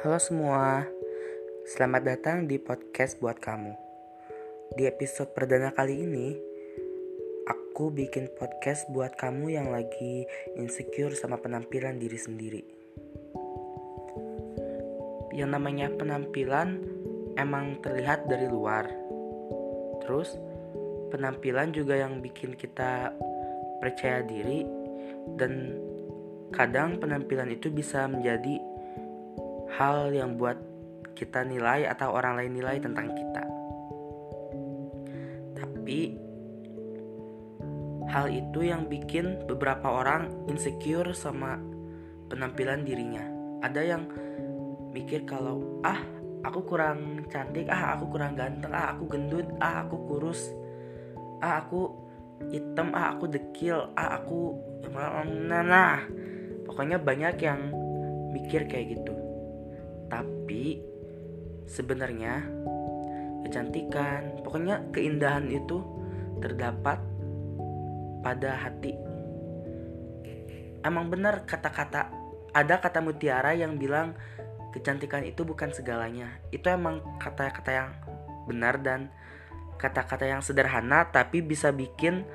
Halo semua, selamat datang di podcast buat kamu. Di episode perdana kali ini, aku bikin podcast buat kamu yang lagi insecure sama penampilan diri sendiri. Yang namanya penampilan emang terlihat dari luar. Terus, penampilan juga yang bikin kita percaya diri dan kadang penampilan itu bisa menjadi hal yang buat kita nilai atau orang lain nilai tentang kita. Tapi hal itu yang bikin beberapa orang insecure sama penampilan dirinya. Ada yang mikir kalau ah aku kurang cantik, ah aku kurang ganteng, ah aku gendut, ah aku kurus, ah aku hitam, ah aku dekil, ah aku nah, nah. pokoknya banyak yang mikir kayak gitu. Tapi sebenarnya kecantikan, pokoknya keindahan itu terdapat pada hati. Emang benar kata-kata ada kata mutiara yang bilang kecantikan itu bukan segalanya. Itu emang kata-kata yang benar dan kata-kata yang sederhana tapi bisa bikin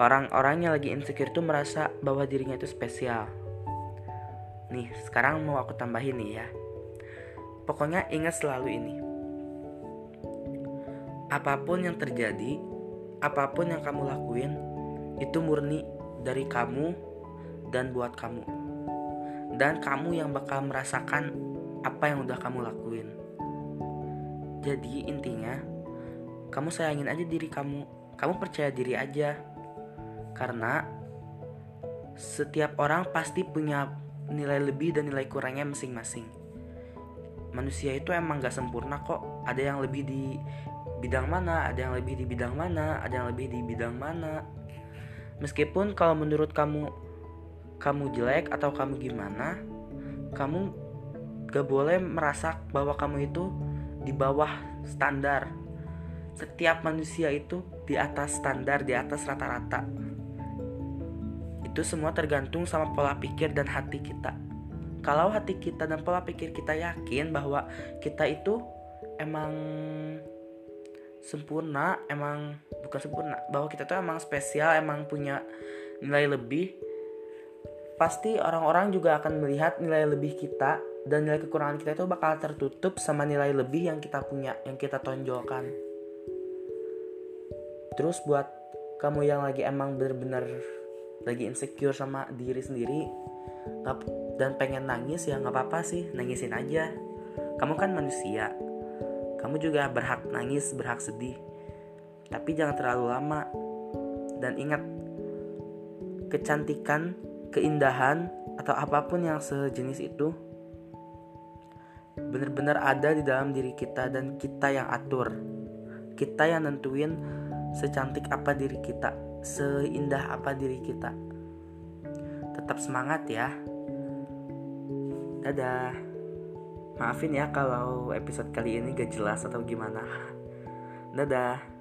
orang-orang yang lagi insecure itu merasa bahwa dirinya itu spesial. Nih, sekarang mau aku tambahin nih ya. Pokoknya ingat selalu ini. Apa pun yang terjadi, apa pun yang kamu lakuin, itu murni dari kamu dan buat kamu. Dan kamu yang bakal merasakan apa yang udah kamu lakuin. Jadi intinya, kamu sayangin aja diri kamu. Kamu percaya diri aja. Karena setiap orang pasti punya nilai lebih dan nilai kurangnya masing-masing manusia itu emang gak sempurna kok. Ada yang lebih di bidang mana ada yang lebih di bidang mana ada yang lebih di bidang mana. Meskipun kalau menurut kamu kamu jelek atau kamu gimana kamu gak boleh merasa bahwa kamu itu di bawah standar. Setiap manusia itu di atas standar di atas rata-rata. Itu semua tergantung sama pola pikir dan hati kita kalau hati kita dan pola pikir kita yakin bahwa kita itu emang sempurna, emang bukan sempurna, bahwa kita tuh emang spesial, emang punya nilai lebih, pasti orang-orang juga akan melihat nilai lebih kita dan nilai kekurangan kita itu bakal tertutup sama nilai lebih yang kita punya, yang kita tonjolkan. Terus buat kamu yang lagi emang bener-bener lagi insecure sama diri sendiri, dan pengen nangis ya nggak apa-apa sih. Nangisin aja. Kamu kan manusia. Kamu juga berhak nangis berhak sedih. Tapi jangan terlalu lama. Dan ingat kecantikan keindahan atau apa pun yang sejenis itu benar-benar ada di dalam diri kita dan kita yang atur. Kita yang nentuin secantik apa diri kita seindah apa diri kita tetap semangat ya Dadah. Maafin ya kalau episode kali ini gak jelas atau gimana. Dadah.